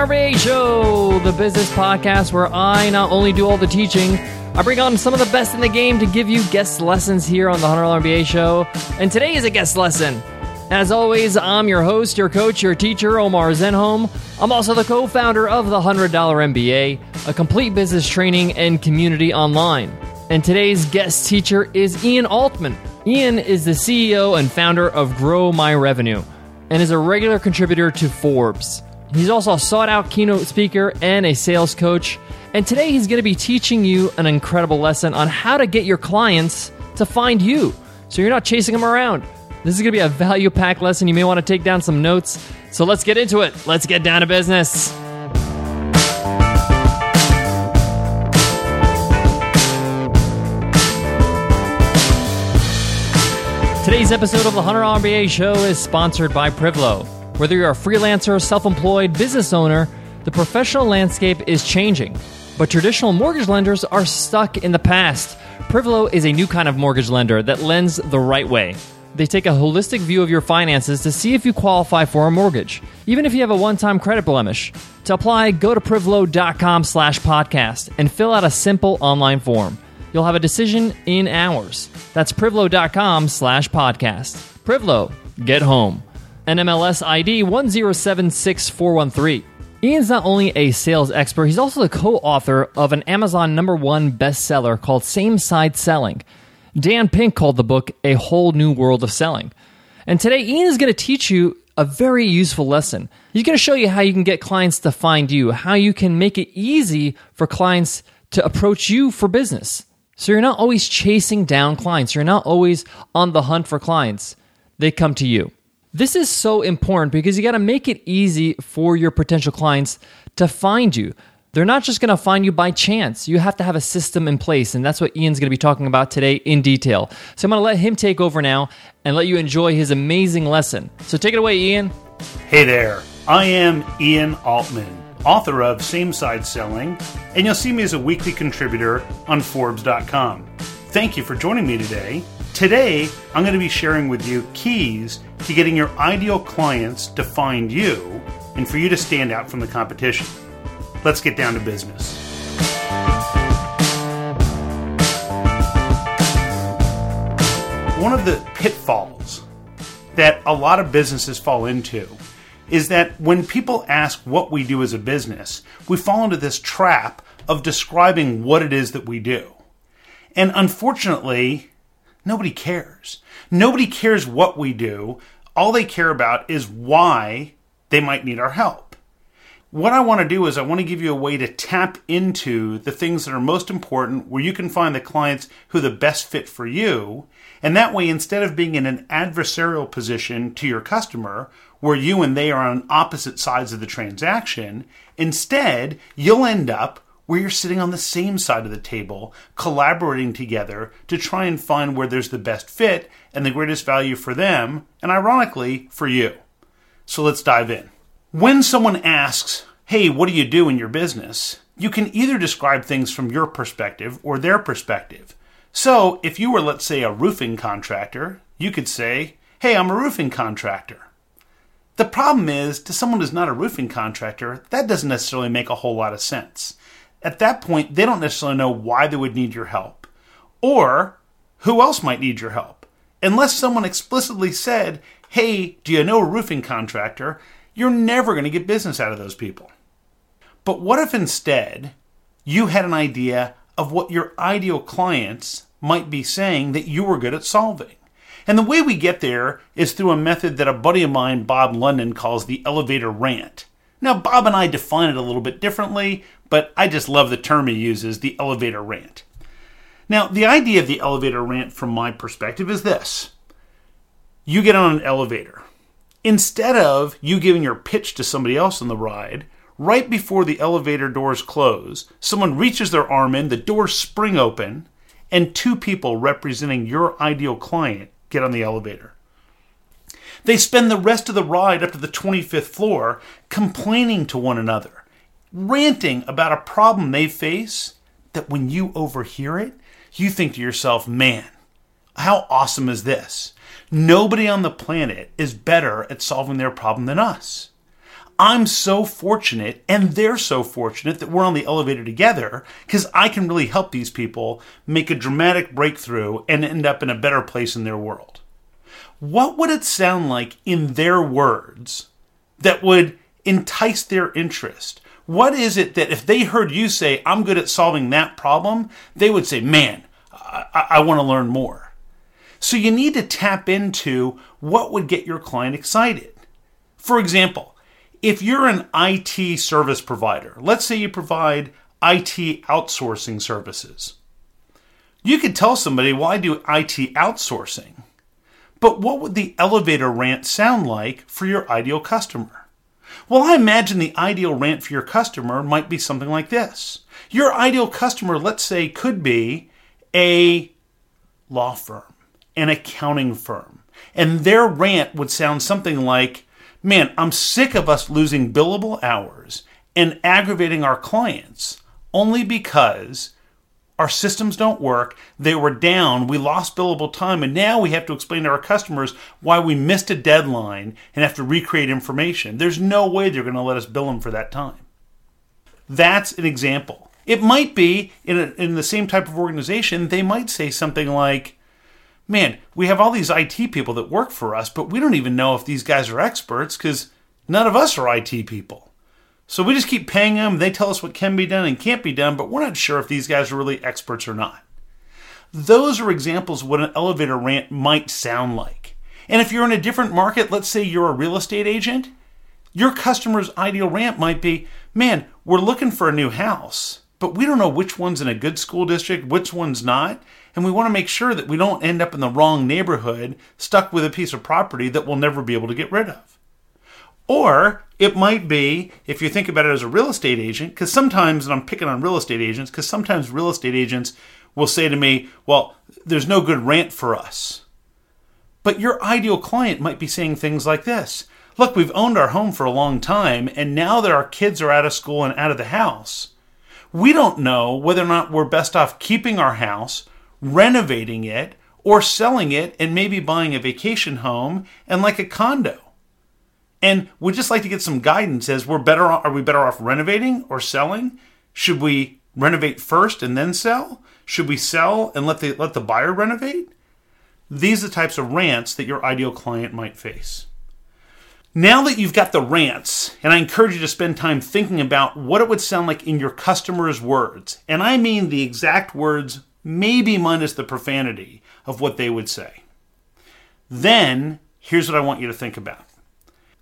RVA Show, the business podcast where I not only do all the teaching, I bring on some of the best in the game to give you guest lessons here on the $100 MBA Show. And today is a guest lesson. As always, I'm your host, your coach, your teacher, Omar Zenhom. I'm also the co founder of the $100 MBA, a complete business training and community online. And today's guest teacher is Ian Altman. Ian is the CEO and founder of Grow My Revenue and is a regular contributor to Forbes. He's also a sought out keynote speaker and a sales coach. And today he's going to be teaching you an incredible lesson on how to get your clients to find you so you're not chasing them around. This is going to be a value packed lesson. You may want to take down some notes. So let's get into it. Let's get down to business. Today's episode of the Hundred MBA show is sponsored by Privlo. Whether you're a freelancer, self employed, business owner, the professional landscape is changing. But traditional mortgage lenders are stuck in the past. Privlo is a new kind of mortgage lender that lends the right way. They take a holistic view of your finances to see if you qualify for a mortgage, even if you have a one-time credit blemish. To apply, go to privlo.com slash podcast and fill out a simple online form. You'll have a decision in hours. That's privlo.com slash podcast. Privlo, get home. NMLS ID 1076413. Ian's not only a sales expert, he's also the co author of an Amazon number one bestseller called Same Side Selling. Dan Pink called the book A Whole New World of Selling. And today, Ian is going to teach you a very useful lesson. He's going to show you how you can get clients to find you, how you can make it easy for clients to approach you for business. So you're not always chasing down clients. You're not always on the hunt for clients. They come to you. This is so important because you got to make it easy for your potential clients to find you. They're not just going to find you by chance. You have to have a system in place, and that's what Ian's going to be talking about today in detail. So I'm going to let him take over now and let you enjoy his amazing lesson. So take it away, Ian. Hey there, I am Ian Altman author of Same Side Selling, and you'll see me as a weekly contributor on Forbes.com. Thank you for joining me today. Today, I'm going to be sharing with you keys to getting your ideal clients to find you and for you to stand out from the competition. Let's get down to business. One of the pitfalls that a lot of businesses fall into is that when people ask what we do as a business, we fall into this trap of describing what it is that we do. And unfortunately, nobody cares. Nobody cares what we do. All they care about is why they might need our help. What I want to do is I want to give you a way to tap into the things that are most important where you can find the clients who are the best fit for you. And that way, instead of being in an adversarial position to your customer, where you and they are on opposite sides of the transaction. Instead, you'll end up where you're sitting on the same side of the table, collaborating together to try and find where there's the best fit and the greatest value for them, and ironically, for you. So let's dive in. When someone asks, Hey, what do you do in your business? you can either describe things from your perspective or their perspective. So, if you were, let's say, a roofing contractor, you could say, Hey, I'm a roofing contractor. The problem is, to someone who's not a roofing contractor, that doesn't necessarily make a whole lot of sense. At that point, they don't necessarily know why they would need your help, or who else might need your help. Unless someone explicitly said, Hey, do you know a roofing contractor? You're never going to get business out of those people. But what if instead you had an idea of what your ideal clients might be saying that you were good at solving? And the way we get there is through a method that a buddy of mine, Bob London, calls the elevator rant. Now, Bob and I define it a little bit differently, but I just love the term he uses, the elevator rant. Now, the idea of the elevator rant from my perspective is this you get on an elevator. Instead of you giving your pitch to somebody else on the ride, right before the elevator doors close, someone reaches their arm in, the doors spring open, and two people representing your ideal client get on the elevator. They spend the rest of the ride up to the 25th floor complaining to one another, ranting about a problem they face that when you overhear it, you think to yourself, man, how awesome is this? Nobody on the planet is better at solving their problem than us. I'm so fortunate and they're so fortunate that we're on the elevator together because I can really help these people make a dramatic breakthrough and end up in a better place in their world. What would it sound like in their words that would entice their interest? What is it that if they heard you say, I'm good at solving that problem, they would say, man, I, I want to learn more. So you need to tap into what would get your client excited. For example, if you're an IT service provider, let's say you provide IT outsourcing services, you could tell somebody, well, I do IT outsourcing. But what would the elevator rant sound like for your ideal customer? Well, I imagine the ideal rant for your customer might be something like this. Your ideal customer, let's say, could be a law firm, an accounting firm, and their rant would sound something like, Man, I'm sick of us losing billable hours and aggravating our clients only because our systems don't work. They were down. We lost billable time. And now we have to explain to our customers why we missed a deadline and have to recreate information. There's no way they're going to let us bill them for that time. That's an example. It might be in, a, in the same type of organization, they might say something like, man, we have all these IT people that work for us, but we don't even know if these guys are experts because none of us are IT people. So we just keep paying them. They tell us what can be done and can't be done, but we're not sure if these guys are really experts or not. Those are examples of what an elevator rant might sound like. And if you're in a different market, let's say you're a real estate agent, your customer's ideal rant might be man, we're looking for a new house, but we don't know which one's in a good school district, which one's not and we want to make sure that we don't end up in the wrong neighborhood stuck with a piece of property that we'll never be able to get rid of. Or it might be, if you think about it as a real estate agent, because sometimes, and I'm picking on real estate agents, because sometimes real estate agents will say to me, well, there's no good rant for us. But your ideal client might be saying things like this Look, we've owned our home for a long time, and now that our kids are out of school and out of the house, we don't know whether or not we're best off keeping our house renovating it, or selling it and maybe buying a vacation home and like a condo. And we'd just like to get some guidance as we're better off, are we better off renovating or selling? Should we renovate first and then sell? Should we sell and let the let the buyer renovate? These are the types of rants that your ideal client might face. Now that you've got the rants, and I encourage you to spend time thinking about what it would sound like in your customer's words, and I mean the exact words maybe minus the profanity of what they would say. Then, here's what I want you to think about.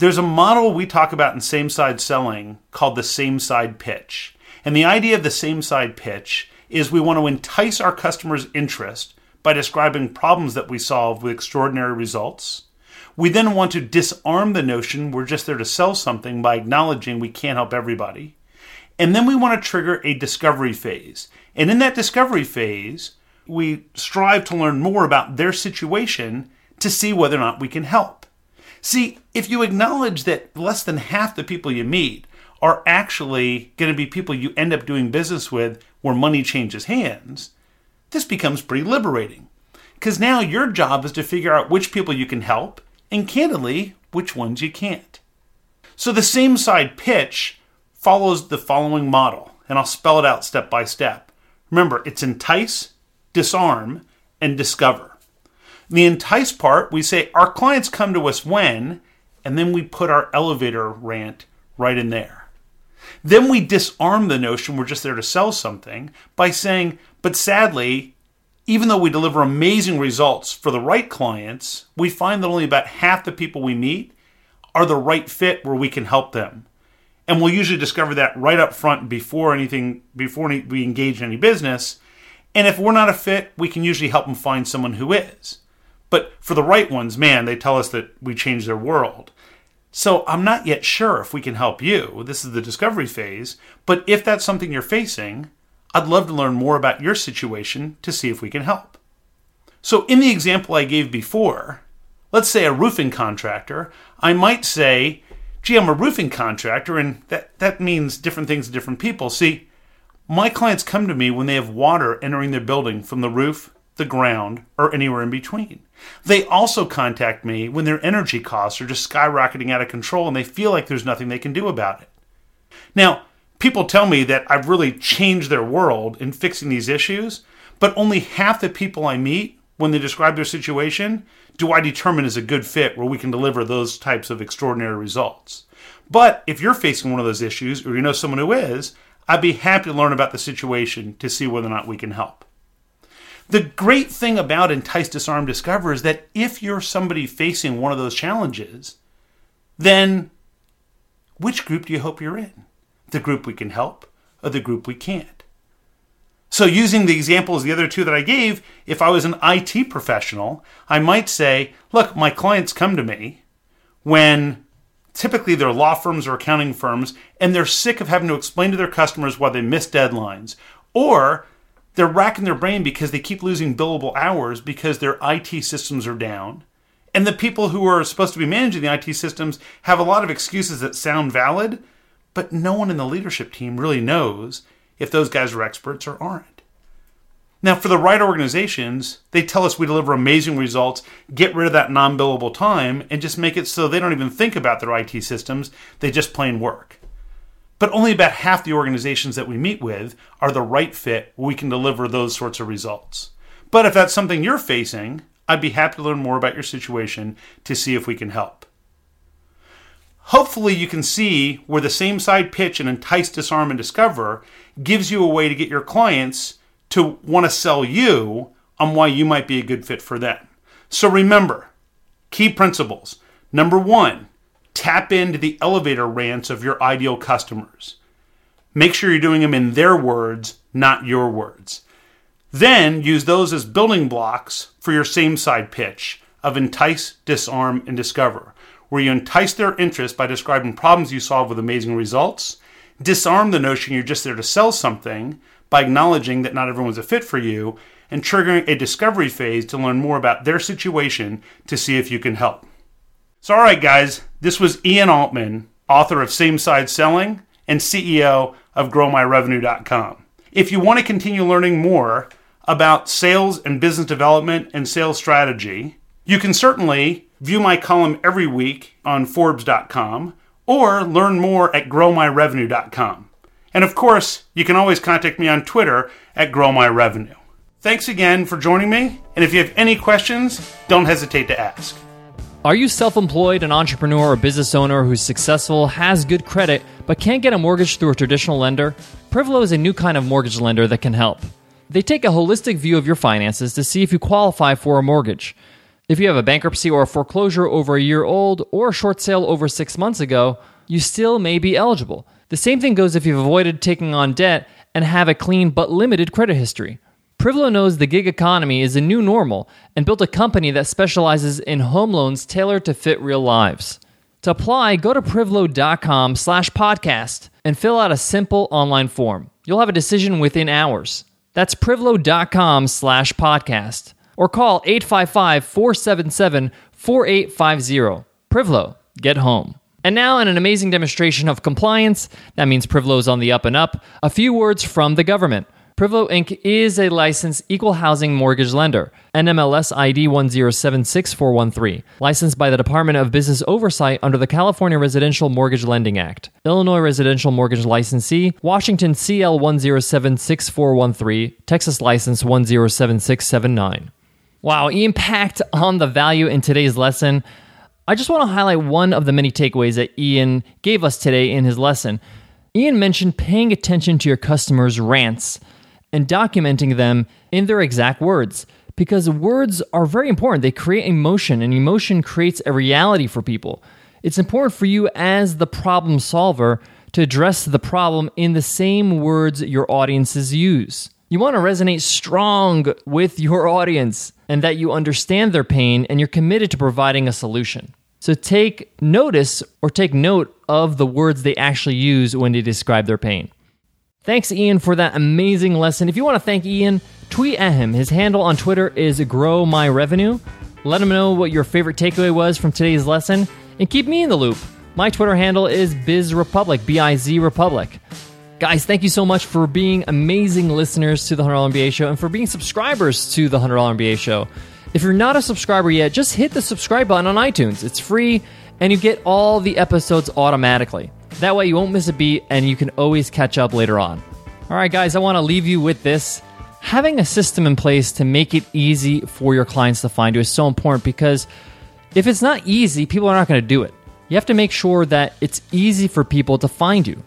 There's a model we talk about in same side selling called the same side pitch. And the idea of the same side pitch is we want to entice our customers' interest by describing problems that we solve with extraordinary results. We then want to disarm the notion we're just there to sell something by acknowledging we can't help everybody. And then we want to trigger a discovery phase. And in that discovery phase, we strive to learn more about their situation to see whether or not we can help. See, if you acknowledge that less than half the people you meet are actually going to be people you end up doing business with where money changes hands, this becomes pretty liberating. Because now your job is to figure out which people you can help and candidly, which ones you can't. So the same side pitch follows the following model, and I'll spell it out step by step. Remember, it's entice, disarm, and discover. The entice part, we say our clients come to us when, and then we put our elevator rant right in there. Then we disarm the notion we're just there to sell something by saying, but sadly, even though we deliver amazing results for the right clients, we find that only about half the people we meet are the right fit where we can help them. And we'll usually discover that right up front before anything before we engage in any business. And if we're not a fit we can usually help them find someone who is but for the right ones man they tell us that we change their world. So i'm not yet sure if we can help you. This is the discovery phase. But if that's something you're facing i'd love to learn more about your situation to see if we can help. So in the example i gave before let's say a roofing contractor. I might say gee, I'm a roofing contractor, and that, that means different things to different people. See, my clients come to me when they have water entering their building from the roof, the ground, or anywhere in between. They also contact me when their energy costs are just skyrocketing out of control and they feel like there's nothing they can do about it. Now, people tell me that I've really changed their world in fixing these issues, but only half the people I meet when they describe their situation do I determine is a good fit where we can deliver those types of extraordinary results. But if you're facing one of those issues or you know someone who is, I'd be happy to learn about the situation to see whether or not we can help. The great thing about Entice, Disarm, Discover is that if you're somebody facing one of those challenges, then which group do you hope you're in? The group we can help or the group we can't? So, using the examples, the other two that I gave, if I was an IT professional, I might say, look, my clients come to me when typically they're law firms or accounting firms and they're sick of having to explain to their customers why they missed deadlines or they're racking their brain because they keep losing billable hours because their IT systems are down. And the people who are supposed to be managing the IT systems have a lot of excuses that sound valid, but no one in the leadership team really knows if those guys are experts or aren't. Now, for the right organizations, they tell us we deliver amazing results, get rid of that non billable time, and just make it so they don't even think about their IT systems, they just plain work. But only about half the organizations that we meet with are the right fit where we can deliver those sorts of results. But if that's something you're facing, I'd be happy to learn more about your situation to see if we can help. Hopefully, you can see where the same side pitch and entice, disarm, and discover gives you a way to get your clients to want to sell you on why you might be a good fit for them. So remember, key principles. Number one, tap into the elevator rants of your ideal customers. Make sure you're doing them in their words, not your words. Then use those as building blocks for your same side pitch of entice, disarm, and discover, where you entice their interest by describing problems you solve with amazing results, disarm the notion you're just there to sell something by acknowledging that not everyone's a fit for you, and triggering a discovery phase to learn more about their situation to see if you can help. So, all right, guys, this was Ian Altman, author of Same Side Selling and CEO of GrowMyRevenue.com. If you want to continue learning more about sales and business development and sales strategy, you can certainly view my column every week on Forbes.com or learn more at GrowMyRevenue.com. And of course, you can always contact me on Twitter at GrowMyRevenue. Thanks again for joining me, and if you have any questions, don't hesitate to ask. Are you self employed, an entrepreneur, or business owner who's successful, has good credit, but can't get a mortgage through a traditional lender? Privlo is a new kind of mortgage lender that can help. They take a holistic view of your finances to see if you qualify for a mortgage. If you have a bankruptcy or a foreclosure over a year old or a short sale over six months ago, you still may be eligible. The same thing goes if you've avoided taking on debt and have a clean but limited credit history. Privlo knows the gig economy is a new normal and built a company that specializes in home loans tailored to fit real lives. To apply, go to privlo.com slash podcast and fill out a simple online form. You'll have a decision within hours. That's privlo.com slash podcast or call 855 477 4850. Privlo, get home. And now, in an amazing demonstration of compliance, that means Privlo's on the up and up, a few words from the government. Privlo Inc. is a licensed equal housing mortgage lender, NMLS ID 1076413, licensed by the Department of Business Oversight under the California Residential Mortgage Lending Act. Illinois Residential Mortgage Licensee, Washington CL 1076413, Texas License 107679. Wow, impact on the value in today's lesson. I just want to highlight one of the many takeaways that Ian gave us today in his lesson. Ian mentioned paying attention to your customers' rants and documenting them in their exact words because words are very important. They create emotion, and emotion creates a reality for people. It's important for you as the problem solver to address the problem in the same words your audiences use. You want to resonate strong with your audience and that you understand their pain and you're committed to providing a solution. So take notice or take note of the words they actually use when they describe their pain. Thanks, Ian, for that amazing lesson. If you want to thank Ian, tweet at him. His handle on Twitter is Grow My Revenue. Let him know what your favorite takeaway was from today's lesson and keep me in the loop. My Twitter handle is BizRepublic, B I Z Republic. Guys, thank you so much for being amazing listeners to the $100 MBA show and for being subscribers to the $100 MBA show. If you're not a subscriber yet, just hit the subscribe button on iTunes. It's free and you get all the episodes automatically. That way you won't miss a beat and you can always catch up later on. All right, guys, I want to leave you with this. Having a system in place to make it easy for your clients to find you is so important because if it's not easy, people are not going to do it. You have to make sure that it's easy for people to find you.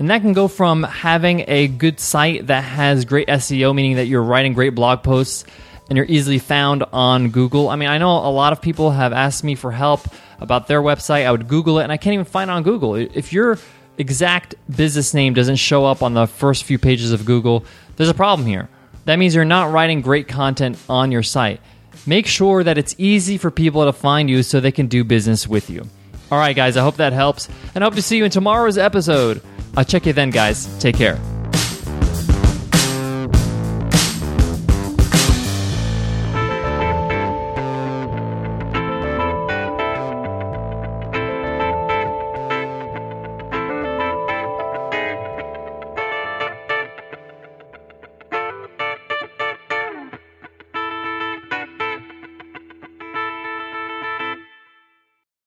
And that can go from having a good site that has great SEO, meaning that you're writing great blog posts and you're easily found on Google. I mean, I know a lot of people have asked me for help about their website. I would Google it and I can't even find it on Google. If your exact business name doesn't show up on the first few pages of Google, there's a problem here. That means you're not writing great content on your site. Make sure that it's easy for people to find you so they can do business with you. All right, guys, I hope that helps, and I hope to see you in tomorrow's episode. I'll check you then, guys. Take care.